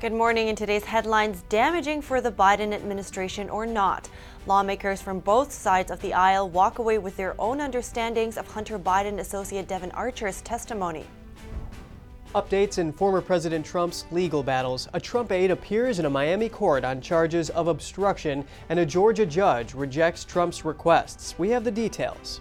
Good morning. In today's headlines, damaging for the Biden administration or not. Lawmakers from both sides of the aisle walk away with their own understandings of Hunter Biden associate Devon Archer's testimony. Updates in former President Trump's legal battles. A Trump aide appears in a Miami court on charges of obstruction, and a Georgia judge rejects Trump's requests. We have the details.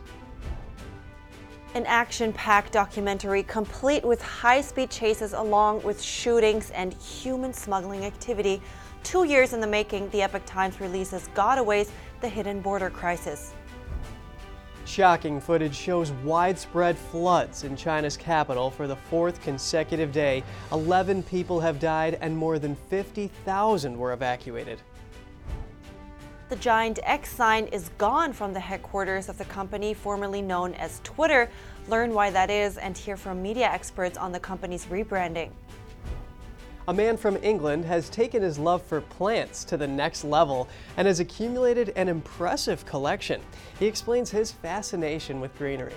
An action packed documentary complete with high speed chases along with shootings and human smuggling activity. Two years in the making, the Epoch Times releases Gotaways The Hidden Border Crisis. Shocking footage shows widespread floods in China's capital for the fourth consecutive day. 11 people have died and more than 50,000 were evacuated. The giant X sign is gone from the headquarters of the company formerly known as Twitter. Learn why that is and hear from media experts on the company's rebranding. A man from England has taken his love for plants to the next level and has accumulated an impressive collection. He explains his fascination with greenery.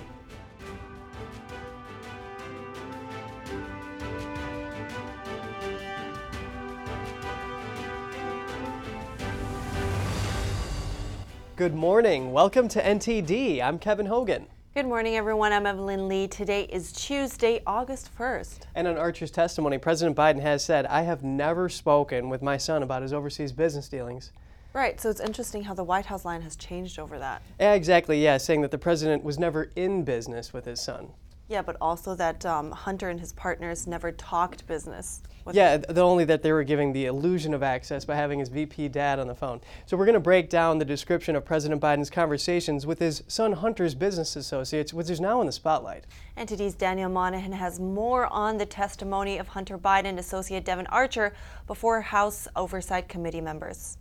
Good morning. Welcome to NTD. I'm Kevin Hogan. Good morning, everyone. I'm Evelyn Lee. Today is Tuesday, August 1st. And on Archer's testimony, President Biden has said, I have never spoken with my son about his overseas business dealings. Right, so it's interesting how the White House line has changed over that. Yeah, exactly, yeah, saying that the president was never in business with his son. Yeah, but also that um, Hunter and his partners never talked business. Yeah, the only that they were giving the illusion of access by having his VP dad on the phone. So we're going to break down the description of President Biden's conversations with his son Hunter's business associates, which is now in the spotlight. NTD's Daniel Monahan has more on the testimony of Hunter Biden associate Devon Archer before House Oversight Committee members.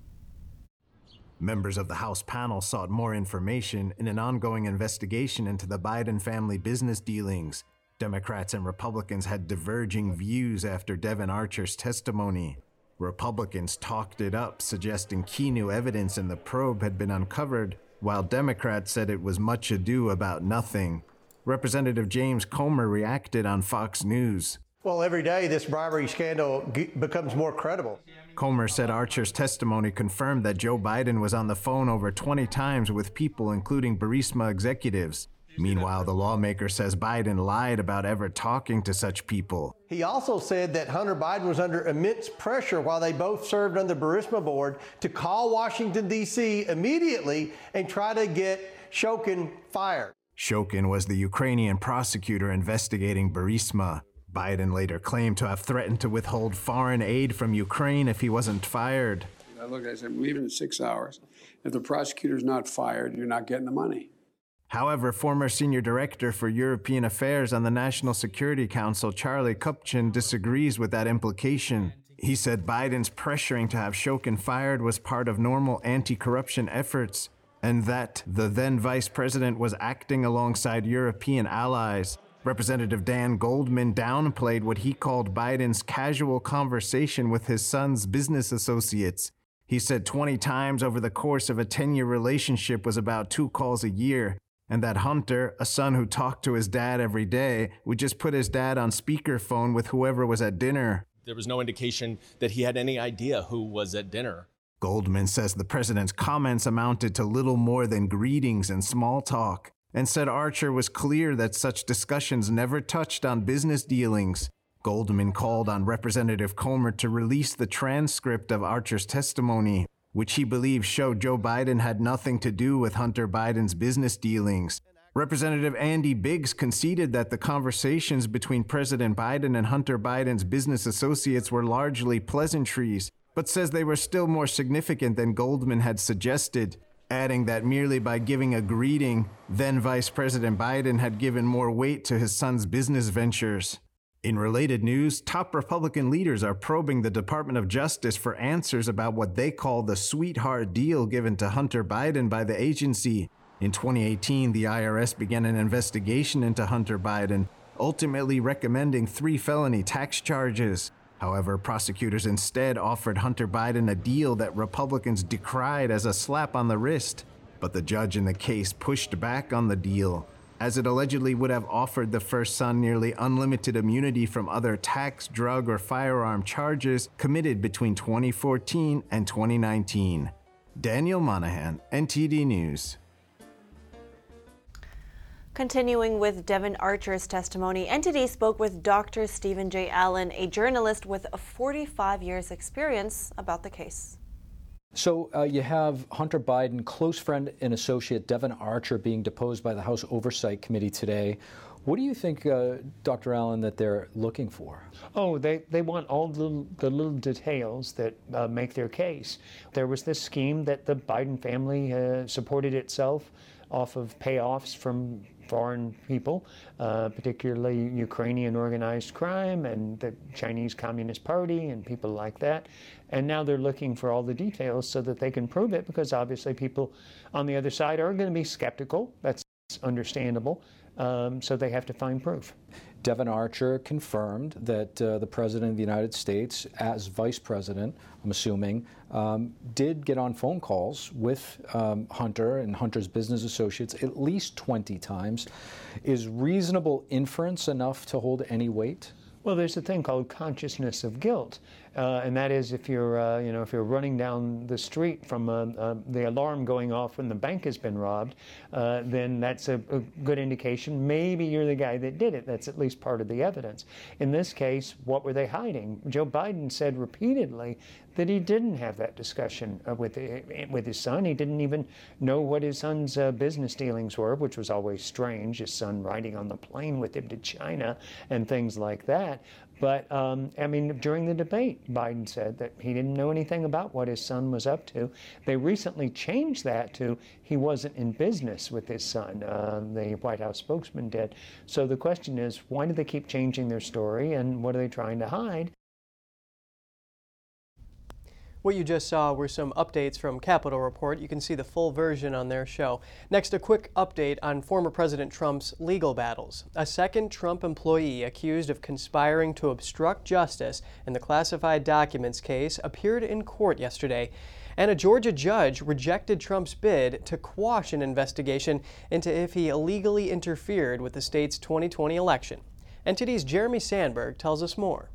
Members of the House panel sought more information in an ongoing investigation into the Biden family business dealings. Democrats and Republicans had diverging views after Devon Archer's testimony. Republicans talked it up, suggesting key new evidence in the probe had been uncovered, while Democrats said it was much ado about nothing. Representative James Comer reacted on Fox News. Well, every day this bribery scandal becomes more credible. Comer said Archer's testimony confirmed that Joe Biden was on the phone over 20 times with people, including Burisma executives. Meanwhile, the lawmaker says Biden lied about ever talking to such people. He also said that Hunter Biden was under immense pressure while they both served on the Burisma board to call Washington, D.C. immediately and try to get Shokin fired. Shokin was the Ukrainian prosecutor investigating Burisma. Biden later claimed to have threatened to withhold foreign aid from Ukraine if he wasn't fired. I looked, I said, I'm leaving in six hours. If the prosecutor's not fired, you're not getting the money. However, former senior director for European affairs on the National Security Council, Charlie Kupchan, disagrees with that implication. He said Biden's pressuring to have Shokin fired was part of normal anti corruption efforts, and that the then vice president was acting alongside European allies. Representative Dan Goldman downplayed what he called Biden's casual conversation with his son's business associates. He said 20 times over the course of a 10 year relationship was about two calls a year, and that Hunter, a son who talked to his dad every day, would just put his dad on speakerphone with whoever was at dinner. There was no indication that he had any idea who was at dinner. Goldman says the president's comments amounted to little more than greetings and small talk and said Archer was clear that such discussions never touched on business dealings. Goldman called on Representative Comer to release the transcript of Archer's testimony, which he believes showed Joe Biden had nothing to do with Hunter Biden's business dealings. Representative Andy Biggs conceded that the conversations between President Biden and Hunter Biden's business associates were largely pleasantries, but says they were still more significant than Goldman had suggested adding that merely by giving a greeting, then Vice President Biden had given more weight to his son's business ventures. In related news, top Republican leaders are probing the Department of Justice for answers about what they call the sweetheart deal given to Hunter Biden by the agency. In 2018, the IRS began an investigation into Hunter Biden, ultimately recommending three felony tax charges. However, prosecutors instead offered Hunter Biden a deal that Republicans decried as a slap on the wrist. But the judge in the case pushed back on the deal. as it allegedly would have offered the first son nearly unlimited immunity from other tax, drug, or firearm charges committed between 2014 and 2019. Daniel Monahan, NTD News. Continuing with Devon Archer's testimony, NTD spoke with Dr. Stephen J. Allen, a journalist with 45 years' experience, about the case. So uh, you have Hunter Biden, close friend and associate Devon Archer being deposed by the House Oversight Committee today. What do you think, uh, Dr. Allen, that they're looking for? Oh, they, they want all the, the little details that uh, make their case. There was this scheme that the Biden family uh, supported itself off of payoffs from foreign people, uh, particularly Ukrainian organized crime and the Chinese Communist Party and people like that. And now they're looking for all the details so that they can prove it because obviously people on the other side are going to be skeptical. That's understandable. Um, so they have to find proof. Devon Archer confirmed that uh, the President of the United States, as Vice President, I'm assuming, um, did get on phone calls with um, Hunter and Hunter's business associates at least 20 times. Is reasonable inference enough to hold any weight? Well, there's a thing called consciousness of guilt, uh, and that is if you're, uh, you know, if you're running down the street from uh, uh the alarm going off when the bank has been robbed, uh, then that's a, a, good indication. Maybe you're the guy that did it. That's at least part of the evidence. In this case, what were they hiding? Joe Biden said repeatedly that he didn't have that discussion with with his son. He didn't even know what his son's business dealings were, which was always strange. His son riding on the plane with him to China and things like that. But um, I mean, during the debate, Biden said that he didn't know anything about what his son was up to. They recently changed that to he wasn't in business with his son. Uh, the White House spokesman did. So the question is, why do they keep changing their story, and what are they trying to hide? What you just saw were some updates from Capitol Report. You can see the full version on their show. Next, a quick update on former President Trump's legal battles. A second Trump employee accused of conspiring to obstruct justice in the classified documents case appeared in court yesterday. And a Georgia judge rejected Trump's bid to quash an investigation into if he illegally interfered with the state's 2020 election. NTD's Jeremy Sandberg tells us more.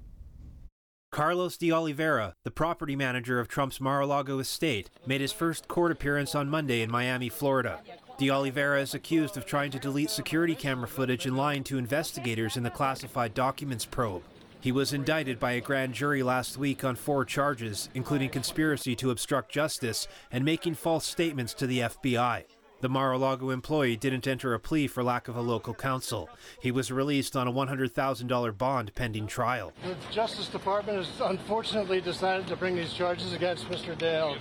Carlos de Oliveira, the property manager of Trump's Mar-a-Lago estate, made his first court appearance on Monday in Miami, Florida. De Oliveira is accused of trying to delete security camera footage and lying to investigators in the classified documents probe. He was indicted by a grand jury last week on four charges, including conspiracy to obstruct justice and making false statements to the FBI. The Mar-a-Lago employee didn't enter a plea for lack of a local counsel. He was released on a $100,000 bond pending trial. The Justice Department has unfortunately decided to bring these charges against Mr. Dale.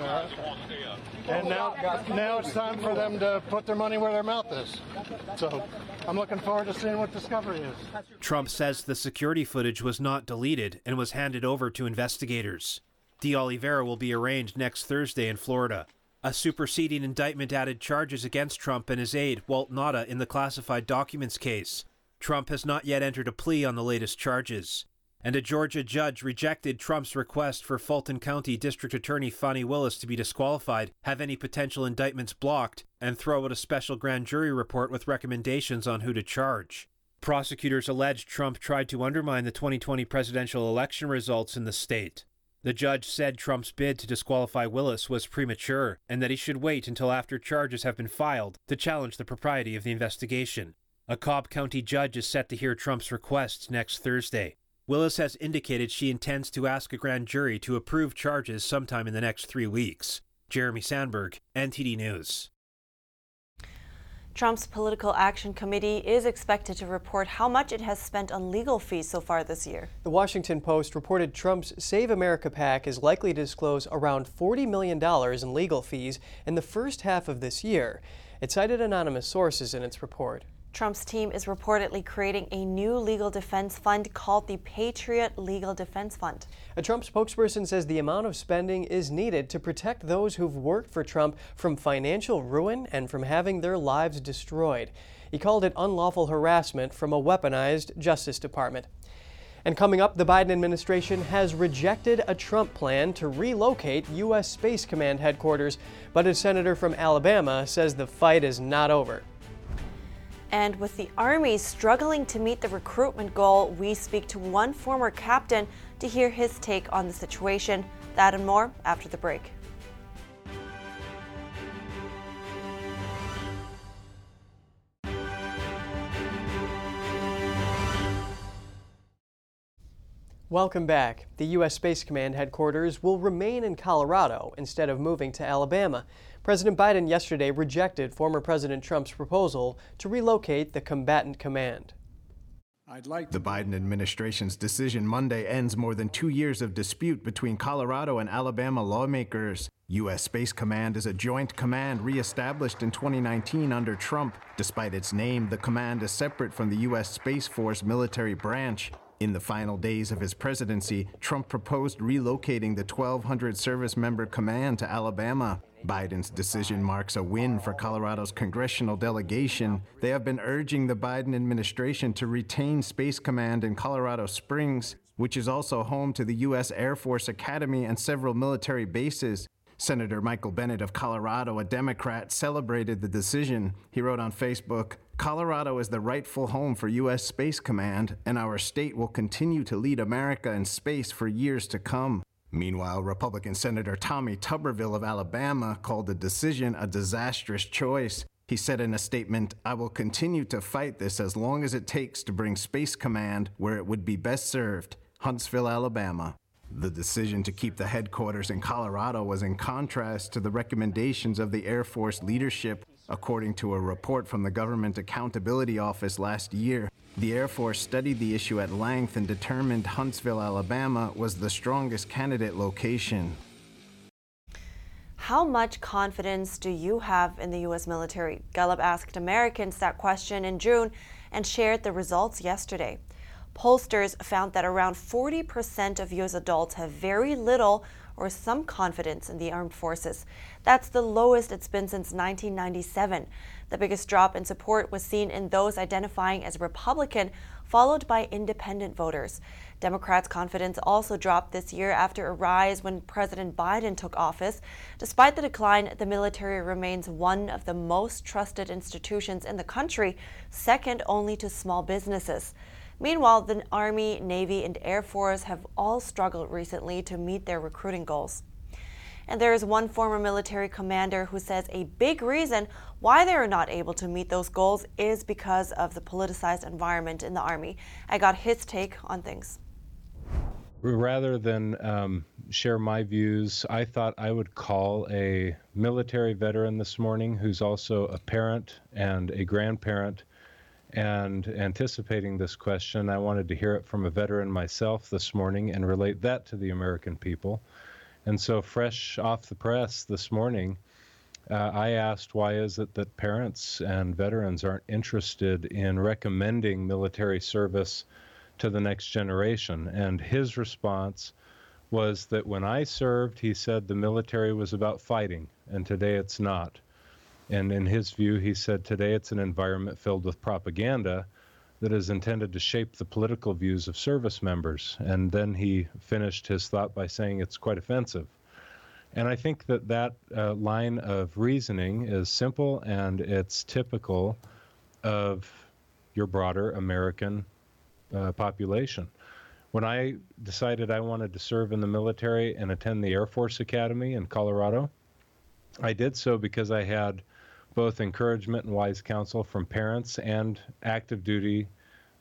And now, now it's time for them to put their money where their mouth is. So I'm looking forward to seeing what discovery is. Trump says the security footage was not deleted and was handed over to investigators. De Oliveira will be arraigned next Thursday in Florida. A superseding indictment added charges against Trump and his aide, Walt Nauta, in the classified documents case. Trump has not yet entered a plea on the latest charges. And a Georgia judge rejected Trump's request for Fulton County District Attorney Fani Willis to be disqualified, have any potential indictments blocked, and throw out a special grand jury report with recommendations on who to charge. Prosecutors alleged Trump tried to undermine the 2020 presidential election results in the state. The judge said Trump's bid to disqualify Willis was premature and that he should wait until after charges have been filed to challenge the propriety of the investigation. A Cobb County judge is set to hear Trump's requests next Thursday. Willis has indicated she intends to ask a grand jury to approve charges sometime in the next three weeks. Jeremy Sandberg, NTD News. Trump's Political Action Committee is expected to report how much it has spent on legal fees so far this year. The Washington Post reported Trump's Save America PAC is likely to disclose around $40 million in legal fees in the first half of this year. It cited anonymous sources in its report. Trump's team is reportedly creating a new legal defense fund called the Patriot Legal Defense Fund. A Trump spokesperson says the amount of spending is needed to protect those who've worked for Trump from financial ruin and from having their lives destroyed. He called it unlawful harassment from a weaponized Justice Department. And coming up, the Biden administration has rejected a Trump plan to relocate U.S. Space Command headquarters, but a senator from Alabama says the fight is not over. And with the Army struggling to meet the recruitment goal, we speak to one former captain to hear his take on the situation. That and more after the break. Welcome back. The U.S. Space Command headquarters will remain in Colorado instead of moving to Alabama. President Biden yesterday rejected former President Trump's proposal to relocate the combatant command. I'd like the Biden administration's decision Monday ends more than two years of dispute between Colorado and Alabama lawmakers. U.S. Space Command is a joint command reestablished in 2019 under Trump. Despite its name, the command is separate from the U.S. Space Force military branch. In the final days of his presidency, Trump proposed relocating the 1,200 service member command to Alabama. Biden's decision marks a win for Colorado's congressional delegation. They have been urging the Biden administration to retain Space Command in Colorado Springs, which is also home to the U.S. Air Force Academy and several military bases. Senator Michael Bennet of Colorado, a Democrat, celebrated the decision. He wrote on Facebook Colorado is the rightful home for U.S. Space Command, and our state will continue to lead America in space for years to come. Meanwhile, Republican Senator Tommy Tuberville of Alabama called the decision a disastrous choice. He said in a statement, I will continue to fight this as long as it takes to bring Space Command where it would be best served Huntsville, Alabama. The decision to keep the headquarters in Colorado was in contrast to the recommendations of the Air Force leadership, according to a report from the Government Accountability Office last year. The Air Force studied the issue at length and determined Huntsville, Alabama was the strongest candidate location. How much confidence do you have in the U.S. military? Gallup asked Americans that question in June and shared the results yesterday. Pollsters found that around 40% of U.S. adults have very little or some confidence in the armed forces. That's the lowest it's been since 1997. The biggest drop in support was seen in those identifying as Republican, followed by independent voters. Democrats' confidence also dropped this year after a rise when President Biden took office. Despite the decline, the military remains one of the most trusted institutions in the country, second only to small businesses. Meanwhile, the Army, Navy, and Air Force have all struggled recently to meet their recruiting goals. And there is one former military commander who says a big reason why they are not able to meet those goals is because of the politicized environment in the Army. I got his take on things. Rather than um, share my views, I thought I would call a military veteran this morning who's also a parent and a grandparent and anticipating this question, I wanted to hear it from a veteran myself this morning and relate that to the American people. And so, fresh off the press this morning, uh, I asked why is it that parents and veterans aren't interested in recommending military service to the next generation? And his response was that when I served, he said the military was about fighting, and today it's not. And in his view, he said today it's an environment filled with propaganda that is intended to shape the political views of service members. And then he finished his thought by saying it's quite offensive. And I think that that uh, line of reasoning is simple and it's typical of your broader American uh, population. When I decided I wanted to serve in the military and attend the Air Force Academy in Colorado, I did so because I had both encouragement and wise counsel from parents and active duty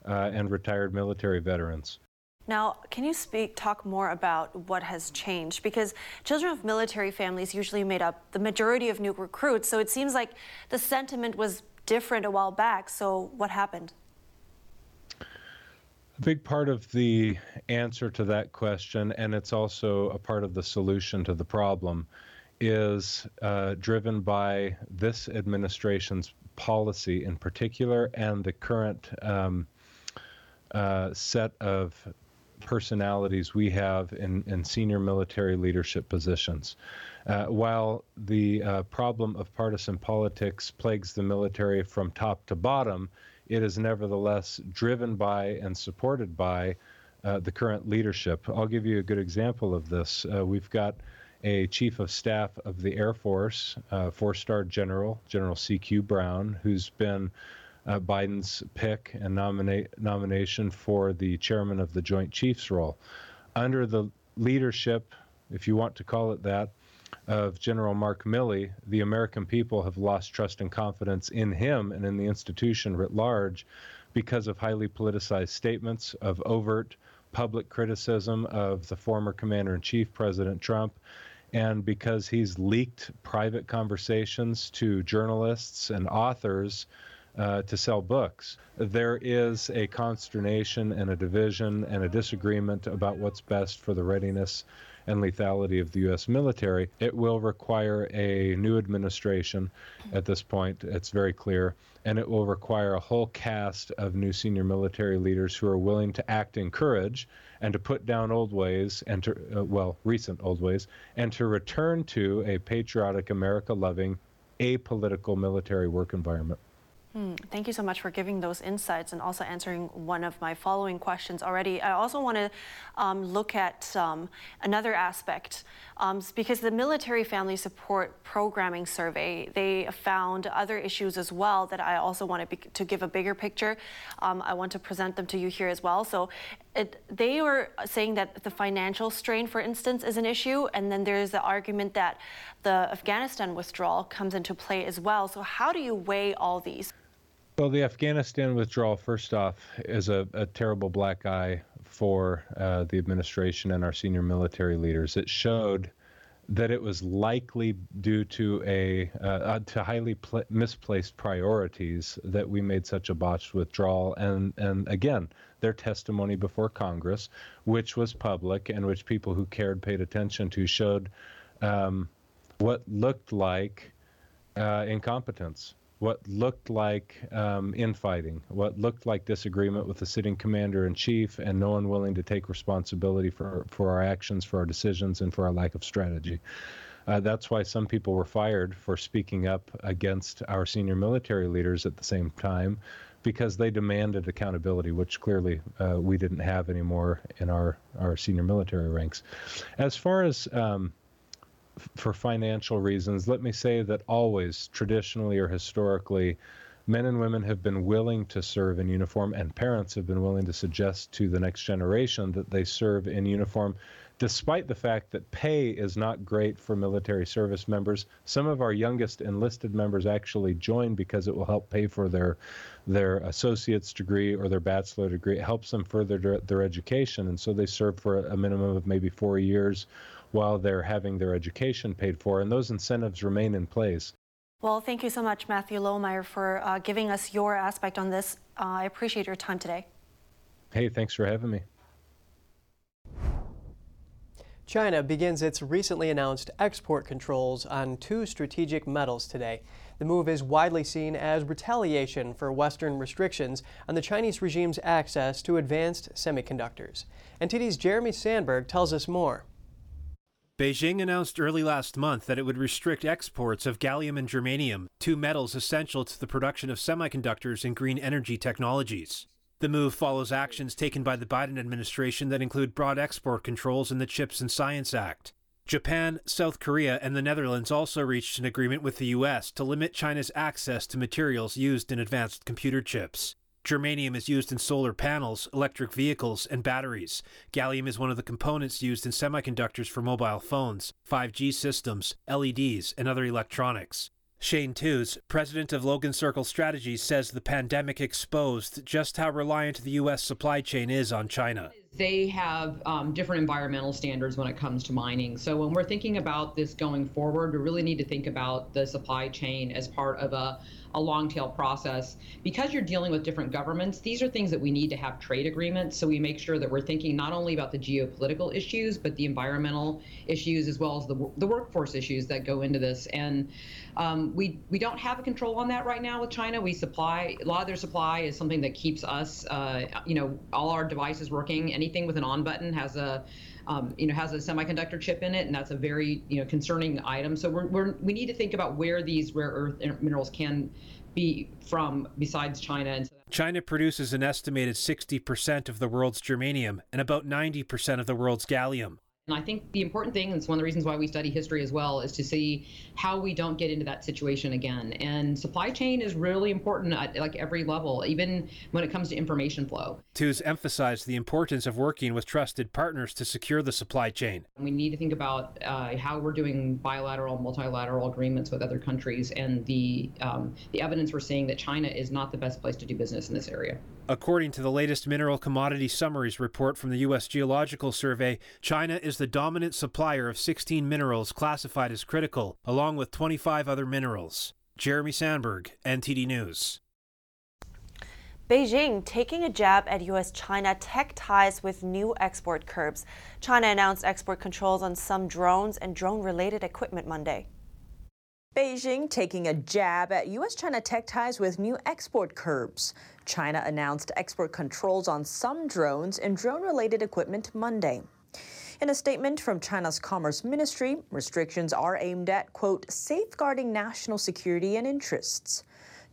uh, and retired military veterans. Now, can you speak, talk more about what has changed? Because children of military families usually made up the majority of new recruits, so it seems like the sentiment was different a while back. So, what happened? A big part of the answer to that question, and it's also a part of the solution to the problem, is uh, driven by this administration's policy in particular and the current um, uh, set of personalities we have in, in senior military leadership positions. Uh, while the uh, problem of partisan politics plagues the military from top to bottom, it is nevertheless driven by and supported by uh, the current leadership. I'll give you a good example of this. Uh, we've got a chief of staff of the Air Force, uh, four star general, General C.Q. Brown, who's been uh, Biden's pick and nominate, nomination for the chairman of the Joint Chiefs role. Under the leadership, if you want to call it that, of General Mark Milley, the American people have lost trust and confidence in him and in the institution writ large because of highly politicized statements, of overt public criticism of the former commander in chief, President Trump, and because he's leaked private conversations to journalists and authors uh, to sell books. There is a consternation and a division and a disagreement about what's best for the readiness and lethality of the U.S. military. It will require a new administration at this point, it's very clear, and it will require a whole cast of new senior military leaders who are willing to act in courage and to put down old ways and to, uh, well, recent old ways, and to return to a patriotic, America loving, apolitical military work environment. Hmm, thank you so much for giving those insights and also answering one of my following questions already. I also want to um, look at um, another aspect um, because the Military Family Support Programming Survey they found other issues as well that I also want to, to give a bigger picture. Um, I want to present them to you here as well. So it, they were saying that the financial strain, for instance, is an issue, and then there's the argument that the Afghanistan withdrawal comes into play as well. So how do you weigh all these? Well, the Afghanistan withdrawal, first off, is a, a terrible black eye for uh, the administration and our senior military leaders. It showed that it was likely due to a uh, uh, to highly pl- misplaced priorities that we made such a botched withdrawal. And and again, their testimony before Congress, which was public and which people who cared paid attention to, showed um, what looked like uh, incompetence what looked like um, infighting, what looked like disagreement with the sitting commander in chief, and no one willing to take responsibility for, for our actions, for our decisions, and for our lack of strategy. Uh, that's why some people were fired for speaking up against our senior military leaders at the same time, because they demanded accountability, which clearly uh, we didn't have anymore in our, our senior military ranks. As far as um, for financial reasons, let me say that always, traditionally or historically, men and women have been willing to serve in uniform, and parents have been willing to suggest to the next generation that they serve in uniform, despite the fact that pay is not great for military service members. Some of our youngest enlisted members actually join because it will help pay for their their associate's degree or their bachelor degree. It helps them further their, their education, and so they serve for a minimum of maybe four years while they're having their education paid for, and those incentives remain in place. Well, thank you so much, Matthew Lohmeier, for uh, giving us your aspect on this. Uh, I appreciate your time today. Hey, thanks for having me. China begins its recently announced export controls on two strategic metals today. The move is widely seen as retaliation for Western restrictions on the Chinese regime's access to advanced semiconductors. NTD's Jeremy Sandberg tells us more. Beijing announced early last month that it would restrict exports of gallium and germanium, two metals essential to the production of semiconductors and green energy technologies. The move follows actions taken by the Biden administration that include broad export controls in the CHIPS and Science Act. Japan, South Korea, and the Netherlands also reached an agreement with the U.S. to limit China's access to materials used in advanced computer chips. Germanium is used in solar panels, electric vehicles, and batteries. Gallium is one of the components used in semiconductors for mobile phones, 5G systems, LEDs, and other electronics. Shane Tews, president of Logan Circle Strategies, says the pandemic exposed just how reliant the U.S. supply chain is on China. They have um, different environmental standards when it comes to mining. So when we're thinking about this going forward, we really need to think about the supply chain as part of a a long tail process. Because you're dealing with different governments, these are things that we need to have trade agreements so we make sure that we're thinking not only about the geopolitical issues, but the environmental issues as well as the, the workforce issues that go into this. And um, we, we don't have a control on that right now with China. We supply, a lot of their supply is something that keeps us, uh, you know, all our devices working. Anything with an on button has a um, you know, has a semiconductor chip in it, and that's a very, you know, concerning item. So we're, we're, we need to think about where these rare earth minerals can be from besides China. And so China produces an estimated 60% of the world's germanium and about 90% of the world's gallium. And I think the important thing, and it's one of the reasons why we study history as well, is to see how we don't get into that situation again. And supply chain is really important at like every level, even when it comes to information flow. Tews emphasized the importance of working with trusted partners to secure the supply chain. We need to think about uh, how we're doing bilateral, multilateral agreements with other countries, and the um, the evidence we're seeing that China is not the best place to do business in this area. According to the latest mineral commodity summaries report from the U.S. Geological Survey, China is the dominant supplier of 16 minerals classified as critical, along with 25 other minerals. Jeremy Sandberg, NTD News. Beijing taking a jab at U.S. China tech ties with new export curbs. China announced export controls on some drones and drone related equipment Monday. Beijing taking a jab at U.S. China tech ties with new export curbs. China announced export controls on some drones and drone related equipment Monday. In a statement from China's Commerce Ministry, restrictions are aimed at, quote, safeguarding national security and interests.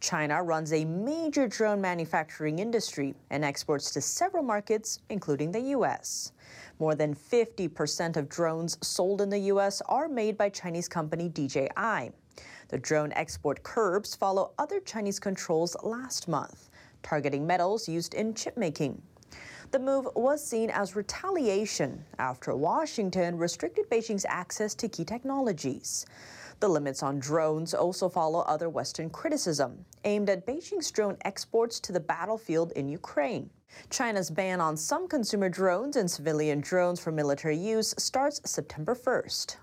China runs a major drone manufacturing industry and exports to several markets, including the U.S. More than 50% of drones sold in the U.S. are made by Chinese company DJI. The drone export curbs follow other Chinese controls last month, targeting metals used in chip making. The move was seen as retaliation after Washington restricted Beijing's access to key technologies. The limits on drones also follow other Western criticism aimed at Beijing's drone exports to the battlefield in Ukraine. China's ban on some consumer drones and civilian drones for military use starts September 1st.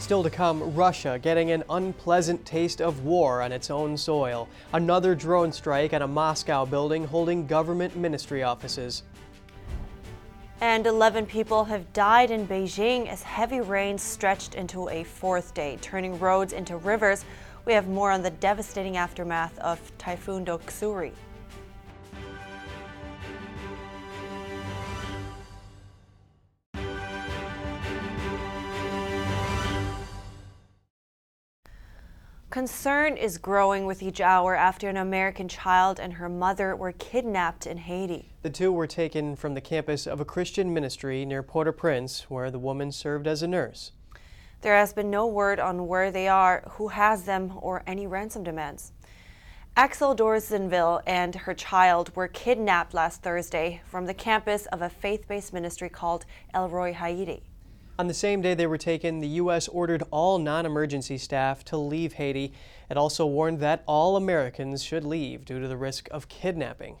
Still to come, Russia getting an unpleasant taste of war on its own soil. Another drone strike at a Moscow building holding government ministry offices. And 11 people have died in Beijing as heavy rains stretched into a fourth day, turning roads into rivers. We have more on the devastating aftermath of Typhoon Doksuri. Concern is growing with each hour after an American child and her mother were kidnapped in Haiti. The two were taken from the campus of a Christian ministry near Port au Prince, where the woman served as a nurse. There has been no word on where they are, who has them, or any ransom demands. Axel Dorsainvil and her child were kidnapped last Thursday from the campus of a faith based ministry called El Roi Haiti. On the same day they were taken, the U.S. ordered all non emergency staff to leave Haiti. It also warned that all Americans should leave due to the risk of kidnapping.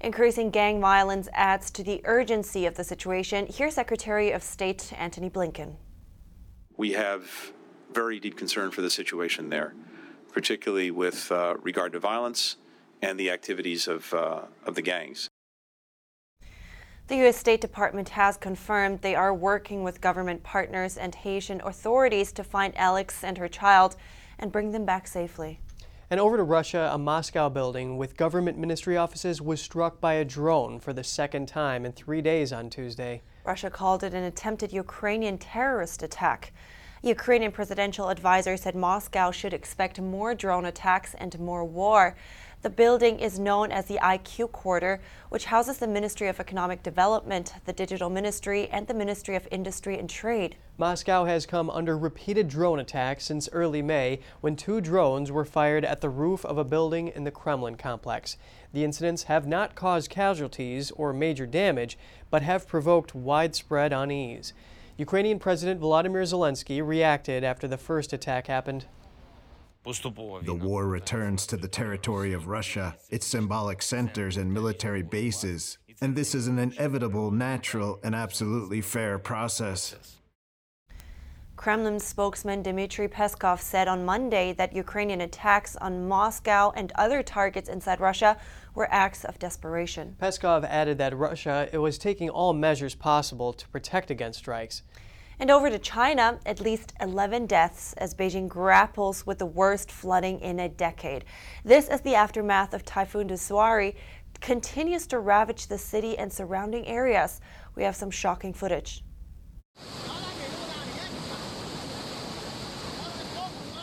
Increasing gang violence adds to the urgency of the situation. Here's Secretary of State Antony Blinken. We have very deep concern for the situation there, particularly with uh, regard to violence and the activities of, uh, of the gangs. The U.S. State Department has confirmed they are working with government partners and Haitian authorities to find Alix and her child and bring them back safely. And over to Russia, a Moscow building with government ministry offices was struck by a drone for the second time in three days on Tuesday. Russia called it an attempted Ukrainian terrorist attack. Ukrainian presidential advisor said Moscow should expect more drone attacks and more war. The building is known as the IQ Quarter, which houses the Ministry of Economic Development, the Digital Ministry, and the Ministry of Industry and Trade. Moscow has come under repeated drone attacks since early May when two drones were fired at the roof of a building in the Kremlin complex. The incidents have not caused casualties or major damage, but have provoked widespread unease. Ukrainian President Volodymyr Zelensky reacted after the first attack happened. The war returns to the territory of Russia, its symbolic centers and military bases, and this is an inevitable, natural, and absolutely fair process. Kremlin spokesman Dmitry Peskov said on Monday that Ukrainian attacks on Moscow and other targets inside Russia were acts of desperation. Peskov added that Russia was taking all measures possible to protect against strikes. And over to China, at least 11 deaths as Beijing grapples with the worst flooding in a decade. This as the aftermath of Typhoon Doksuri continues to ravage the city and surrounding areas. We have some shocking footage.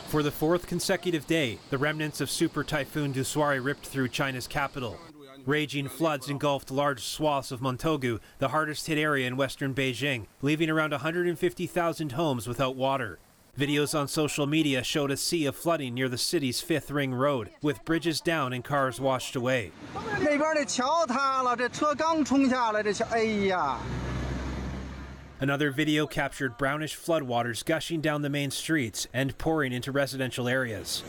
For the fourth consecutive day, the remnants of Super Typhoon Doksuri ripped through China's capital. Raging floods engulfed large swaths of Mentougou, the hardest hit area in western Beijing, leaving around 150,000 homes without water. Videos on social media showed a sea of flooding near the city's Fifth Ring Road, with bridges down and cars washed away. Another video captured brownish floodwaters gushing down the main streets and pouring into residential areas.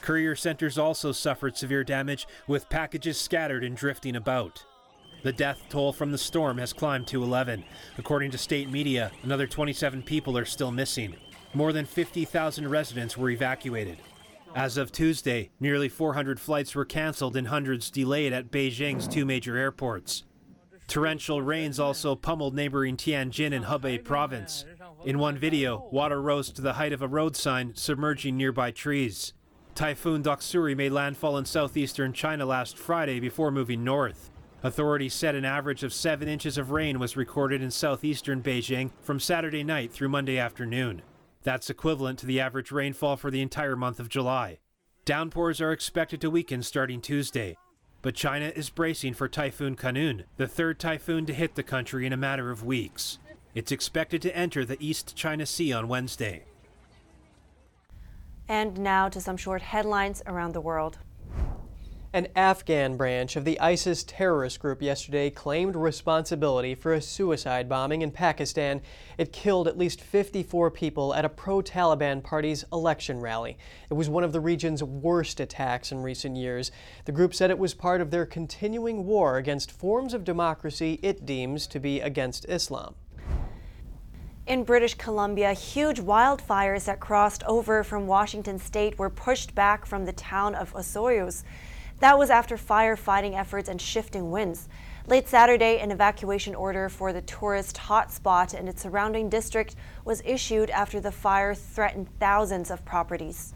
Courier centers also suffered severe damage, with packages scattered and drifting about. The death toll from the storm has climbed to 11. According to state media, another 27 people are still missing. More than 50,000 residents were evacuated. As of Tuesday, nearly 400 flights were canceled and hundreds delayed at Beijing's two major airports. Torrential rains also pummeled neighboring Tianjin and Hebei province. In one video, water rose to the height of a road sign, submerging nearby trees. Typhoon Doksuri made landfall in southeastern China last Friday before moving north. Authorities said an average of 7 inches of rain was recorded in southeastern Beijing from Saturday night through Monday afternoon. That's equivalent to the average rainfall for the entire month of July. Downpours are expected to weaken starting Tuesday. But China is bracing for Typhoon Khanun, the third typhoon to hit the country in a matter of weeks. It's expected to enter the East China Sea on Wednesday. And now to some short headlines around the world. An Afghan branch of the ISIS terrorist group yesterday claimed responsibility for a suicide bombing in Pakistan. It killed at least 54 people at a pro Taliban party's election rally. It was one of the region's worst attacks in recent years. The group said it was part of their continuing war against forms of democracy it deems to be against Islam. In British Columbia, huge wildfires that crossed over from Washington state were pushed back from the town of Osoyoos. That was after firefighting efforts and shifting winds. Late Saturday, an evacuation order for the tourist hotspot and its surrounding district was issued after the fire threatened thousands of properties.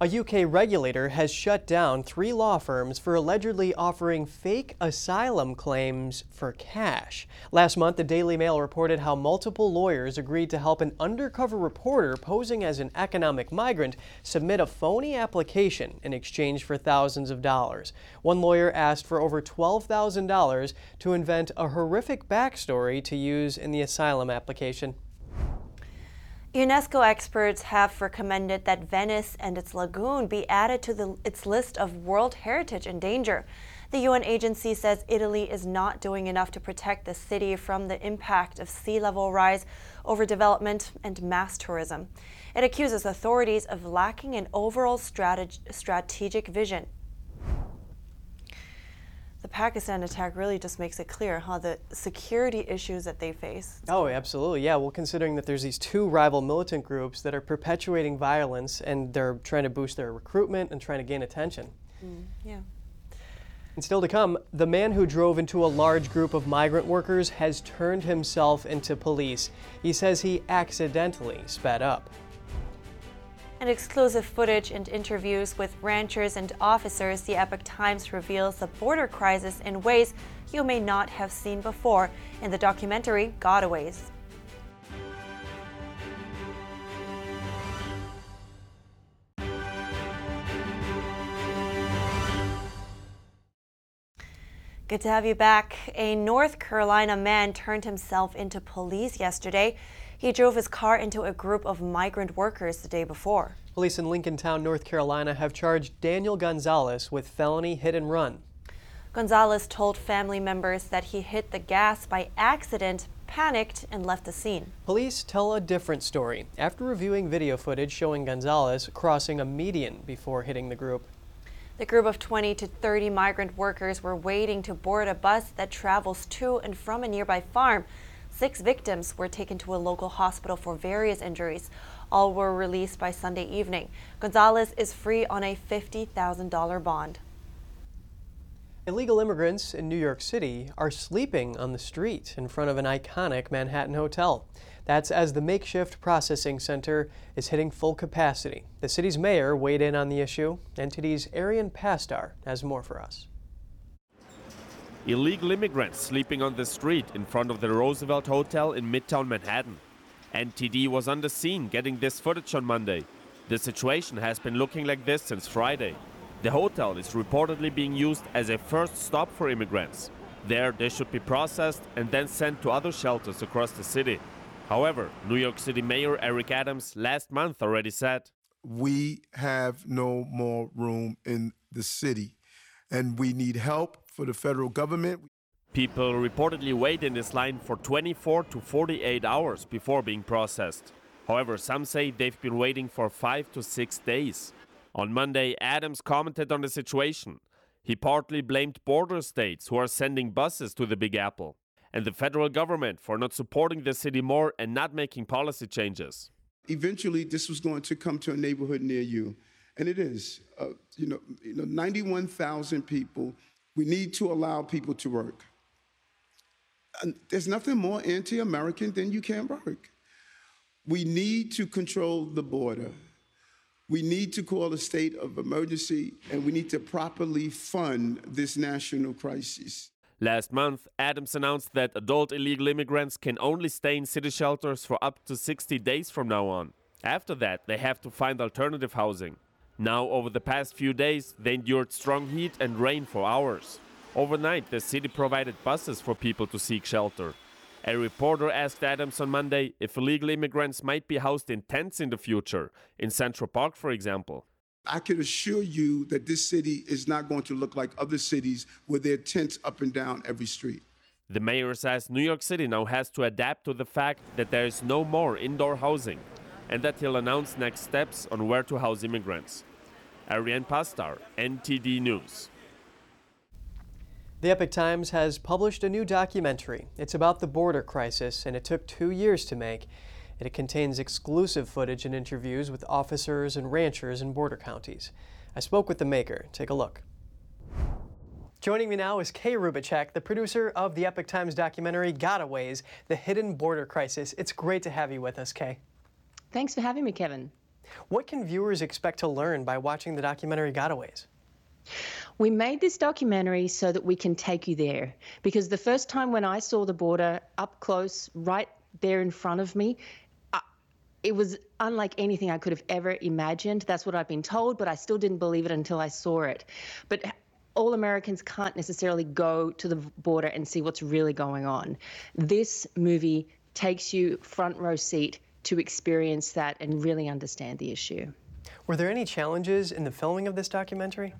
A UK regulator has shut down three law firms for allegedly offering fake asylum claims for cash. Last month, the Daily Mail reported how multiple lawyers agreed to help an undercover reporter posing as an economic migrant submit a phony application in exchange for thousands of dollars. One lawyer asked for over $12,000 to invent a horrific backstory to use in the asylum application. UNESCO experts have recommended that Venice and its lagoon be added to the, its list of World Heritage in danger. The UN agency says Italy is not doing enough to protect the city from the impact of sea level rise, overdevelopment, and mass tourism. It accuses authorities of lacking an overall strateg- strategic vision. The Pakistan attack really just makes it clear how the security issues that they face. Oh, absolutely. Yeah. Well, considering that there's these two rival militant groups that are perpetuating violence and they're trying to boost their recruitment and trying to gain attention. Mm, yeah. And still to come, the man who drove into a large group of migrant workers has turned himself into police. He says he accidentally sped up. And exclusive footage and interviews with ranchers and officers, the Epoch Times reveals the border crisis in ways you may not have seen before in the documentary Gotaways. Good to have you back. A North Carolina man turned himself into police yesterday. He drove his car into a group of migrant workers the day before. Police in Lincolnton, North Carolina have charged Daniel Gonzalez with felony hit and run. Gonzalez told family members that he hit the gas by accident, panicked, and left the scene. Police tell a different story after reviewing video footage showing Gonzalez crossing a median before hitting the group. The group of 20 to 30 migrant workers were waiting to board a bus that travels to and from a nearby farm. Six victims were taken to a local hospital for various injuries. All were released by Sunday evening. Gonzalez is free on a $50,000 bond. Illegal immigrants in New York City are sleeping on the street in front of an iconic Manhattan hotel. That's as the makeshift processing center is hitting full capacity. The city's mayor weighed in on the issue. NTD's Arian Pastar has more for us. Illegal immigrants sleeping on the street in front of the Roosevelt Hotel in Midtown Manhattan. NTD was on the scene getting this footage on Monday. The situation has been looking like this since Friday. The hotel is reportedly being used as a first stop for immigrants. There, they should be processed and then sent to other shelters across the city. However, New York City Mayor Eric Adams last month already said We have no more room in the city, and we need help for the federal government. People reportedly wait in this line for 24 to 48 hours before being processed. However, some say they've been waiting for five to six days. On Monday, Adams commented on the situation. He partly blamed border states who are sending buses to the Big Apple and the federal government for not supporting the city more and not making policy changes. Eventually, this was going to come to a neighborhood near you, and it is. Uh, you know, you know, 91,000 people. We need to allow people to work. There's nothing more anti-American than you can't work. We need to control the border. We need to call a state of emergency, and we need to properly fund this national crisis. Last month, Adams announced that adult illegal immigrants can only stay in city shelters for up to 60 days from now on. After that, they have to find alternative housing. Now, over the past few days, they endured strong heat and rain for hours. Overnight, the city provided buses for people to seek shelter. A reporter asked Adams on Monday if illegal immigrants might be housed in tents in the future, in Central Park, for example. I can assure you that this city is not going to look like other cities with their tents up and down every street. The mayor says New York City now has to adapt to the fact that there is no more indoor housing and that he'll announce next steps on where to house immigrants. Ariane Pastar, NTD News. The Epoch Times has published a new documentary. It's about the border crisis, and it took two years to make. It contains exclusive footage and interviews with officers and ranchers in border counties. I spoke with the maker. Take a look. Joining me now is Kay Rubacek, the producer of the Epoch Times documentary Gotaways The Hidden Border Crisis. It's great to have you with us, Kay. Thanks for having me, Kevin. What can viewers expect to learn by watching the documentary Gotaways? We made this documentary so that we can take you there. Because the first time when I saw the border up close, right there in front of me, it was unlike anything I could have ever imagined. That's what I've been told, but I still didn't believe it until I saw it. But all Americans can't necessarily go to the border and see what's really going on. This movie takes you front row seat to experience that and really understand the issue. Were there any challenges in the filming of this documentary?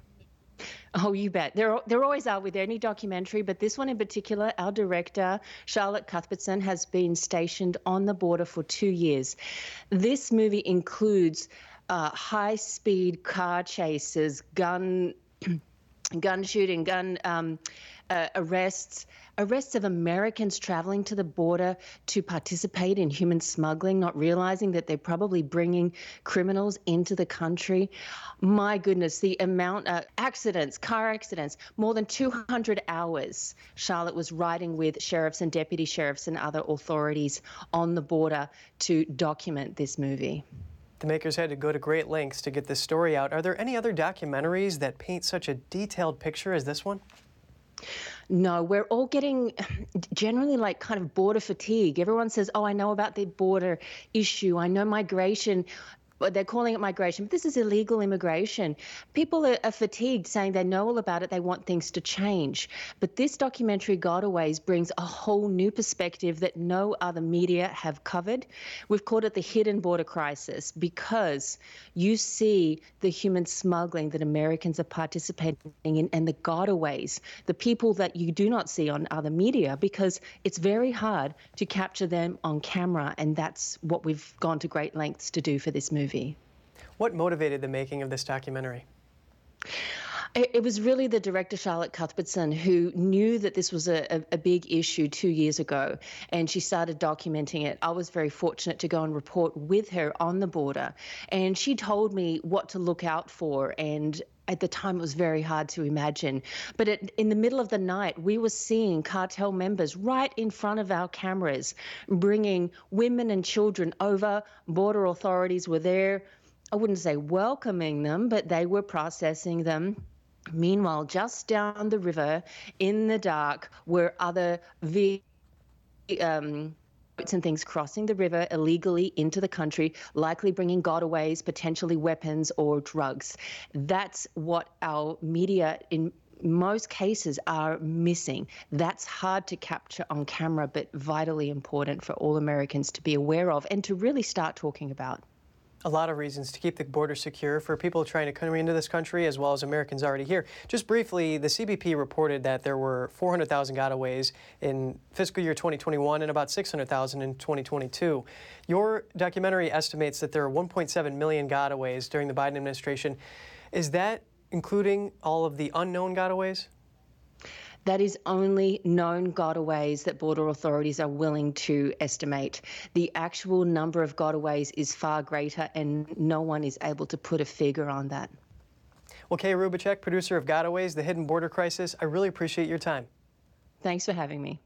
Oh, you bet. There, there always are with any documentary, but this one in particular, our director, Charlotte Cuthbertson, has been stationed on the border for two years. This movie includes uh, high speed car chases, gun. gun shooting, gun um, uh, arrests, arrests of Americans traveling to the border to participate in human smuggling, not realizing that they're probably bringing criminals into the country. My goodness, the amount of accidents, car accidents, more than 200 hours. Charlotte was riding with sheriffs and deputy sheriffs and other authorities on the border to document this movie. The makers had to go to great lengths to get this story out. Are there any other documentaries that paint such a detailed picture as this one? No, we're all getting generally like kind of border fatigue. Everyone says, Oh, I know about the border issue. I know migration they're calling it migration, but this is illegal immigration. People are, are, fatigued saying they know all about it, they want things to change. But this documentary, Gotaways, brings a whole new perspective that no other media have covered. We've called it the hidden border crisis because you see the human smuggling that Americans are participating in and the gotaways, the people that you do not see on other media because it's very hard to capture them on camera. And that's what we've gone to great lengths to do for this movie movie. What motivated the making of this documentary? It, was really the director, Charlotte Cuthbertson, who knew that this was a, a, a, big issue two years ago, and she started documenting it. I was very fortunate to go and report with her on the border, and she told me what to look out for and at the time it was very hard to imagine. But it, in the middle of the night, we were seeing cartel members right in front of our cameras bringing women and children over. Border authorities were there. I wouldn't say welcoming them, but they were processing them Meanwhile, just down the river in the dark were other ve- um, boats and things crossing the river illegally into the country, likely bringing gotaways, potentially weapons or drugs. That's what our media in most cases are missing. That's hard to capture on camera, but vitally important for all Americans to be aware of and to really start talking about. A lot of reasons to keep the border secure for people trying to come into this country as well as Americans already here. Just briefly, the CBP reported that there were 400,000 gotaways in fiscal year 2021 and about 600,000 in 2022. Your documentary estimates that there are 1.7 million gotaways during the Biden administration. Is that including all of the unknown gotaways? That is only known gotaways that border authorities are willing to estimate. The actual number of gotaways is far greater, and no one is able to put a figure on that. Well, Kay Rubacek, producer of Gotaways, The Hidden Border Crisis, I really appreciate your time. Thanks for having me.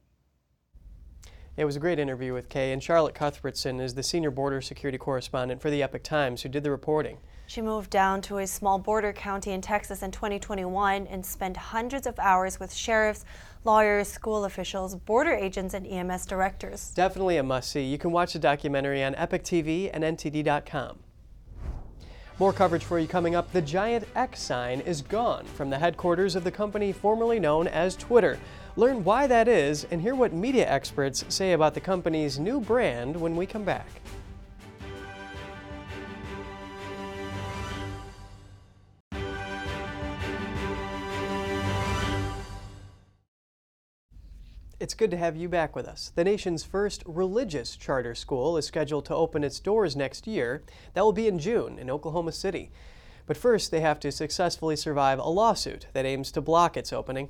It was a great interview with Kay, and Charlotte Cuthbertson is the senior border security correspondent for the Epoch Times who did the reporting. She moved down to a small border county in Texas in 2021 and spent hundreds of hours with sheriffs, lawyers, school officials, border agents, and EMS directors. Definitely a must see. You can watch the documentary on EpochTV and NTD.com. More coverage for you coming up. The giant X sign is gone from the headquarters of the company formerly known as Twitter. Learn why that is and hear what media experts say about the company's new brand when we come back. It's good to have you back with us. The nation's first religious charter school is scheduled to open its doors next year. That will be in June in Oklahoma City. But first, they have to successfully survive a lawsuit that aims to block its opening.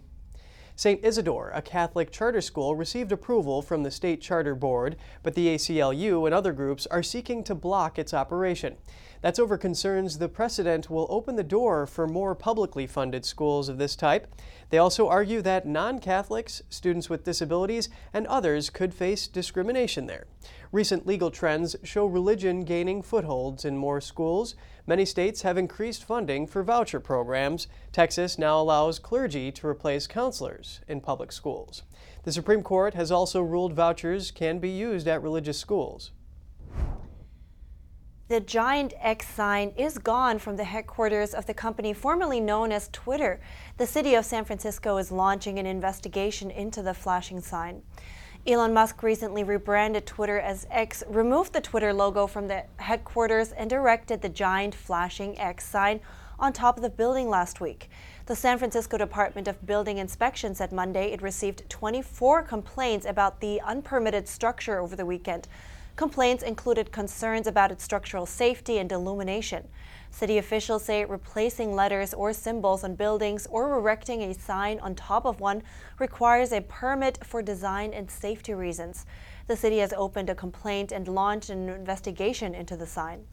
St. Isidore, a Catholic charter school, received approval from the state charter board, but the ACLU and other groups are seeking to block its operation. That's over concerns the precedent will open the door for more publicly funded schools of this type. They also argue that non Catholics, students with disabilities, and others could face discrimination there. Recent legal trends show religion gaining footholds in more schools. Many states have increased funding for voucher programs. Texas now allows clergy to replace counselors in public schools. The Supreme Court has also ruled vouchers can be used at religious schools. The giant X sign is gone from the headquarters of the company formerly known as Twitter. The city of San Francisco is launching an investigation into the flashing sign. Elon Musk recently rebranded Twitter as X, removed the Twitter logo from the headquarters, and erected the giant flashing X sign on top of the building last week. The San Francisco Department of Building Inspection said Monday it received 24 complaints about the unpermitted structure over the weekend. Complaints included concerns about its structural safety and illumination. City officials say replacing letters or symbols on buildings or erecting a sign on top of one requires a permit for design and safety reasons. The city has opened a complaint and launched an investigation into the sign.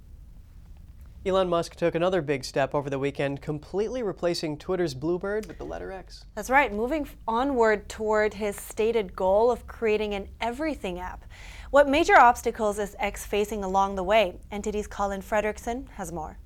Elon Musk took another big step over the weekend, completely replacing Twitter's Bluebird with the letter X. That's right, moving onward toward his stated goal of creating an everything app. What major obstacles is X facing along the way? NTD's Colin Fredericson has more.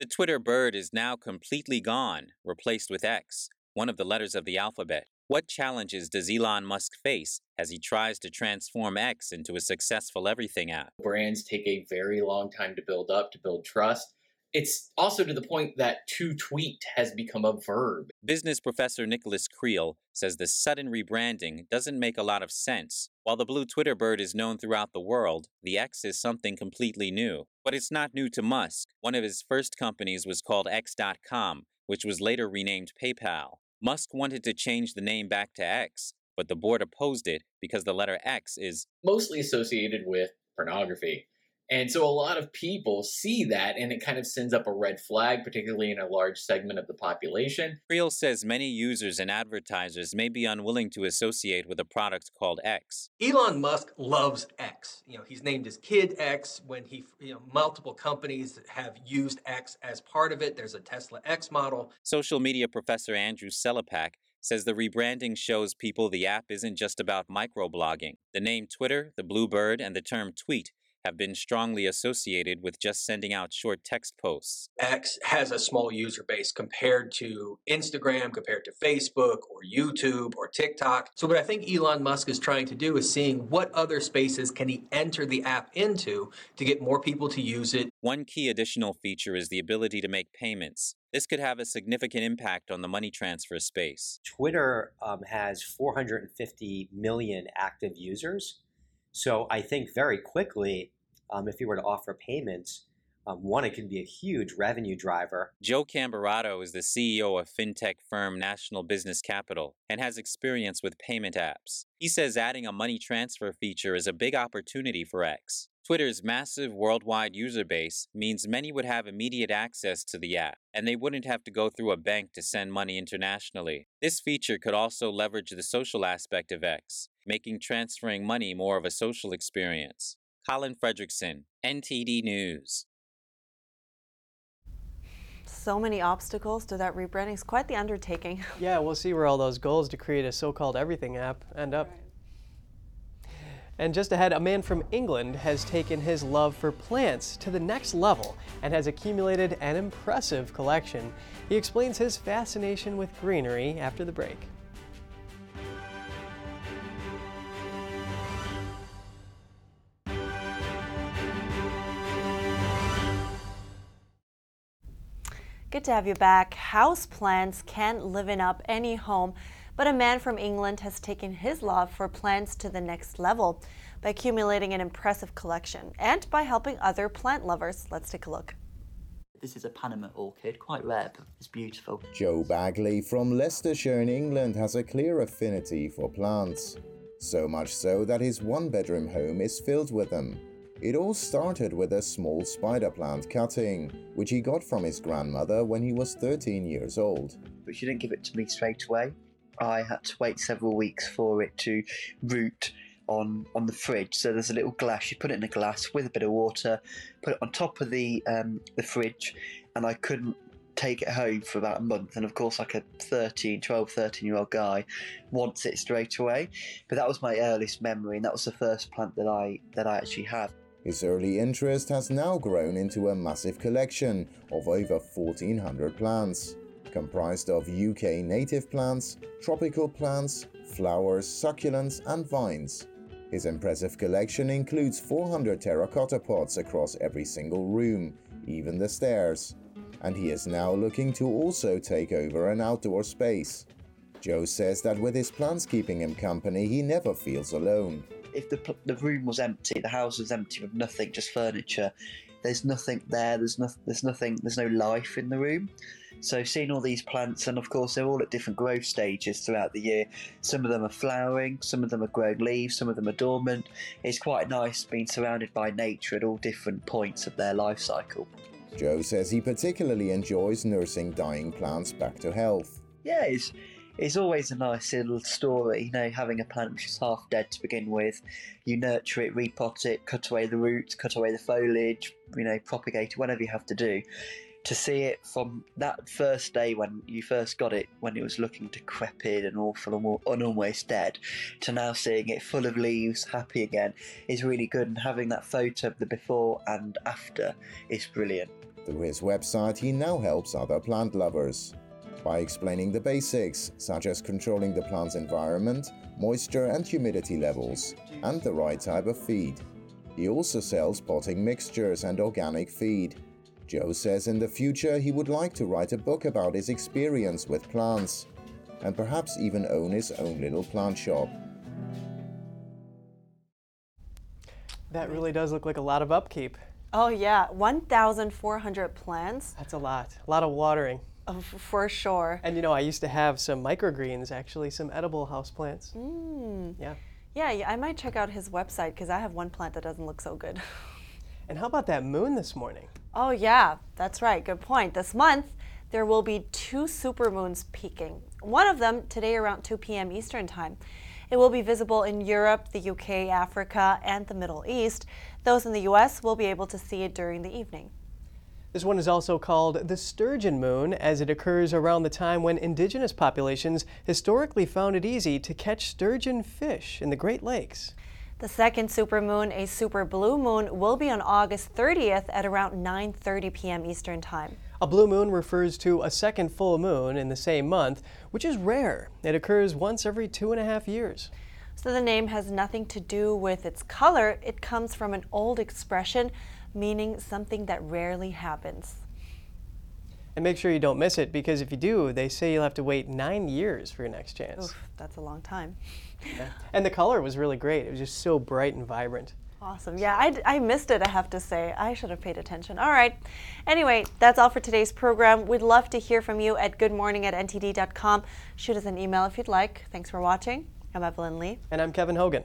The Twitter bird is now completely gone, replaced with X, one of the letters of the alphabet. What challenges does Elon Musk face as he tries to transform X into a successful everything app? Brands take a very long time to build up, to build trust it's also to the point that to tweet has become a verb. Business professor Nicholas Creel says the sudden rebranding doesn't make a lot of sense. While the blue Twitter bird is known throughout the world, the X is something completely new. But it's not new to Musk. One of his first companies was called X.com, which was later renamed PayPal. Musk wanted to change the name back to X, but the board opposed it because the letter X is mostly associated with pornography. And so a lot of people see that and it kind of sends up a red flag, particularly in a large segment of the population. Creel says many users and advertisers may be unwilling to associate with a product called X. Elon Musk loves X. You know, he's named his kid X when he, you know, multiple companies have used X as part of it. There's a Tesla X model. Social media professor Andrew Selepak says the rebranding shows people the app isn't just about microblogging. The name Twitter, the blue bird, and the term tweet have been strongly associated with just sending out short text posts. X has a small user base compared to Instagram, compared to Facebook or YouTube or TikTok. So, what I think Elon Musk is trying to do is seeing what other spaces can he enter the app into to get more people to use it. One key additional feature is the ability to make payments. This could have a significant impact on the money transfer space. Twitter um, has 450 million active users. So I think very quickly, um, if you were to offer payments, um, one, it can be a huge revenue driver. Joe Camberato is the CEO of fintech firm National Business Capital and has experience with payment apps. He says adding a money transfer feature is a big opportunity for X. Twitter's massive worldwide user base means many would have immediate access to the app, and they wouldn't have to go through a bank to send money internationally. This feature could also leverage the social aspect of X, making transferring money more of a social experience. Colin Fredericson, NTD News. So many obstacles to that rebranding. It's quite the undertaking. Yeah, we'll see where all those goals to create a so called everything app end up. And just ahead, a man from England has taken his love for plants to the next level and has accumulated an impressive collection. He explains his fascination with greenery after the break. Good to have you back. House plants can't live in up any home, but a man from England has taken his love for plants to the next level by accumulating an impressive collection and by helping other plant lovers. Let's take a look. This is a Panama orchid, quite rare, but it's beautiful. Joe Bagley from Leicestershire in England has a clear affinity for plants. So much so that his one bedroom home is filled with them. It all started with a small spider plant cutting, which he got from his grandmother when he was 13 years old. But she didn't give it to me straight away. I had to wait several weeks for it to root on on the fridge. So there's a little glass. You put it in a glass with a bit of water, put it on top of the um, the fridge, and I couldn't take it home for about a month. And of course, like a 13, 12, 13 year old guy wants it straight away. But that was my earliest memory, and that was the first plant that I that I actually had His early interest has now grown into a massive collection of over 1,400 plants, comprised of UK native plants, tropical plants, flowers, succulents, and vines. His impressive collection includes 400 terracotta pots across every single room, even the stairs. And he is now looking to also take over an outdoor space. Joe says that with his plants keeping him company, he never feels alone if the the room was empty, the house was empty with nothing, just furniture. There's nothing there. There's no, there's nothing. There's no life in the room. So seeing all these plants, and of course they're all at different growth stages throughout the year. Some of them are flowering, some of them are growing leaves, some of them are dormant. It's quite nice being surrounded by nature at all different points of their life cycle. Joe says he particularly enjoys nursing dying plants back to health. Yeah, it's it's always a nice little story, you know, having a plant which is half dead to begin with. You nurture it, repot it, cut away the roots, cut away the foliage, you know, propagate it, whatever you have to do. To see it from that first day when you first got it, when it was looking decrepit and awful and almost dead, to now seeing it full of leaves, happy again, is really good. And having that photo of the before and after is brilliant. Through his website, he now helps other plant lovers by explaining the basics, such as controlling the plant's environment, moisture and humidity levels, and the right type of feed. He also sells potting mixtures and organic feed. Joe says in the future he would like to write a book about his experience with plants, and perhaps even own his own little plant shop. That really does look like a lot of upkeep. Oh, yeah. 1,400 plants. That's a lot. A lot of watering. Oh, for sure. And you know, I used to have some microgreens, actually, some edible houseplants. Mm. Yeah. Yeah, I might check out his website because I have one plant that doesn't look so good. And how about that moon this morning? Oh, yeah, that's right. Good point. This month, there will be two supermoons peaking. One of them today around 2 p.m. Eastern Time. It will be visible in Europe, the UK, Africa, and the Middle East. Those in the US will be able to see it during the evening. This one is also called the sturgeon moon, as it occurs around the time when indigenous populations historically found it easy to catch sturgeon fish in the Great Lakes. The second supermoon, a super blue moon, will be on August 30th at around 9:30 p.m. Eastern Time. A blue moon refers to a second full moon in the same month, which is rare. It occurs once every two and a half years. So the name has nothing to do with its color. It comes from an old expression meaning something that rarely happens. And make sure you don't miss it because if you do, they say you'll have to wait nine years for your next chance. Oof, that's a long time. Yeah. And the color was really great. It was just so bright and vibrant. Awesome. Yeah, I, I missed it, I have to say. I should have paid attention. All right. Anyway, that's all for today's program. We'd love to hear from you at goodmorning at ntd.com. Shoot us an email if you'd like. Thanks for watching. I'm Evelyn Lee. And I'm Kevin Hogan.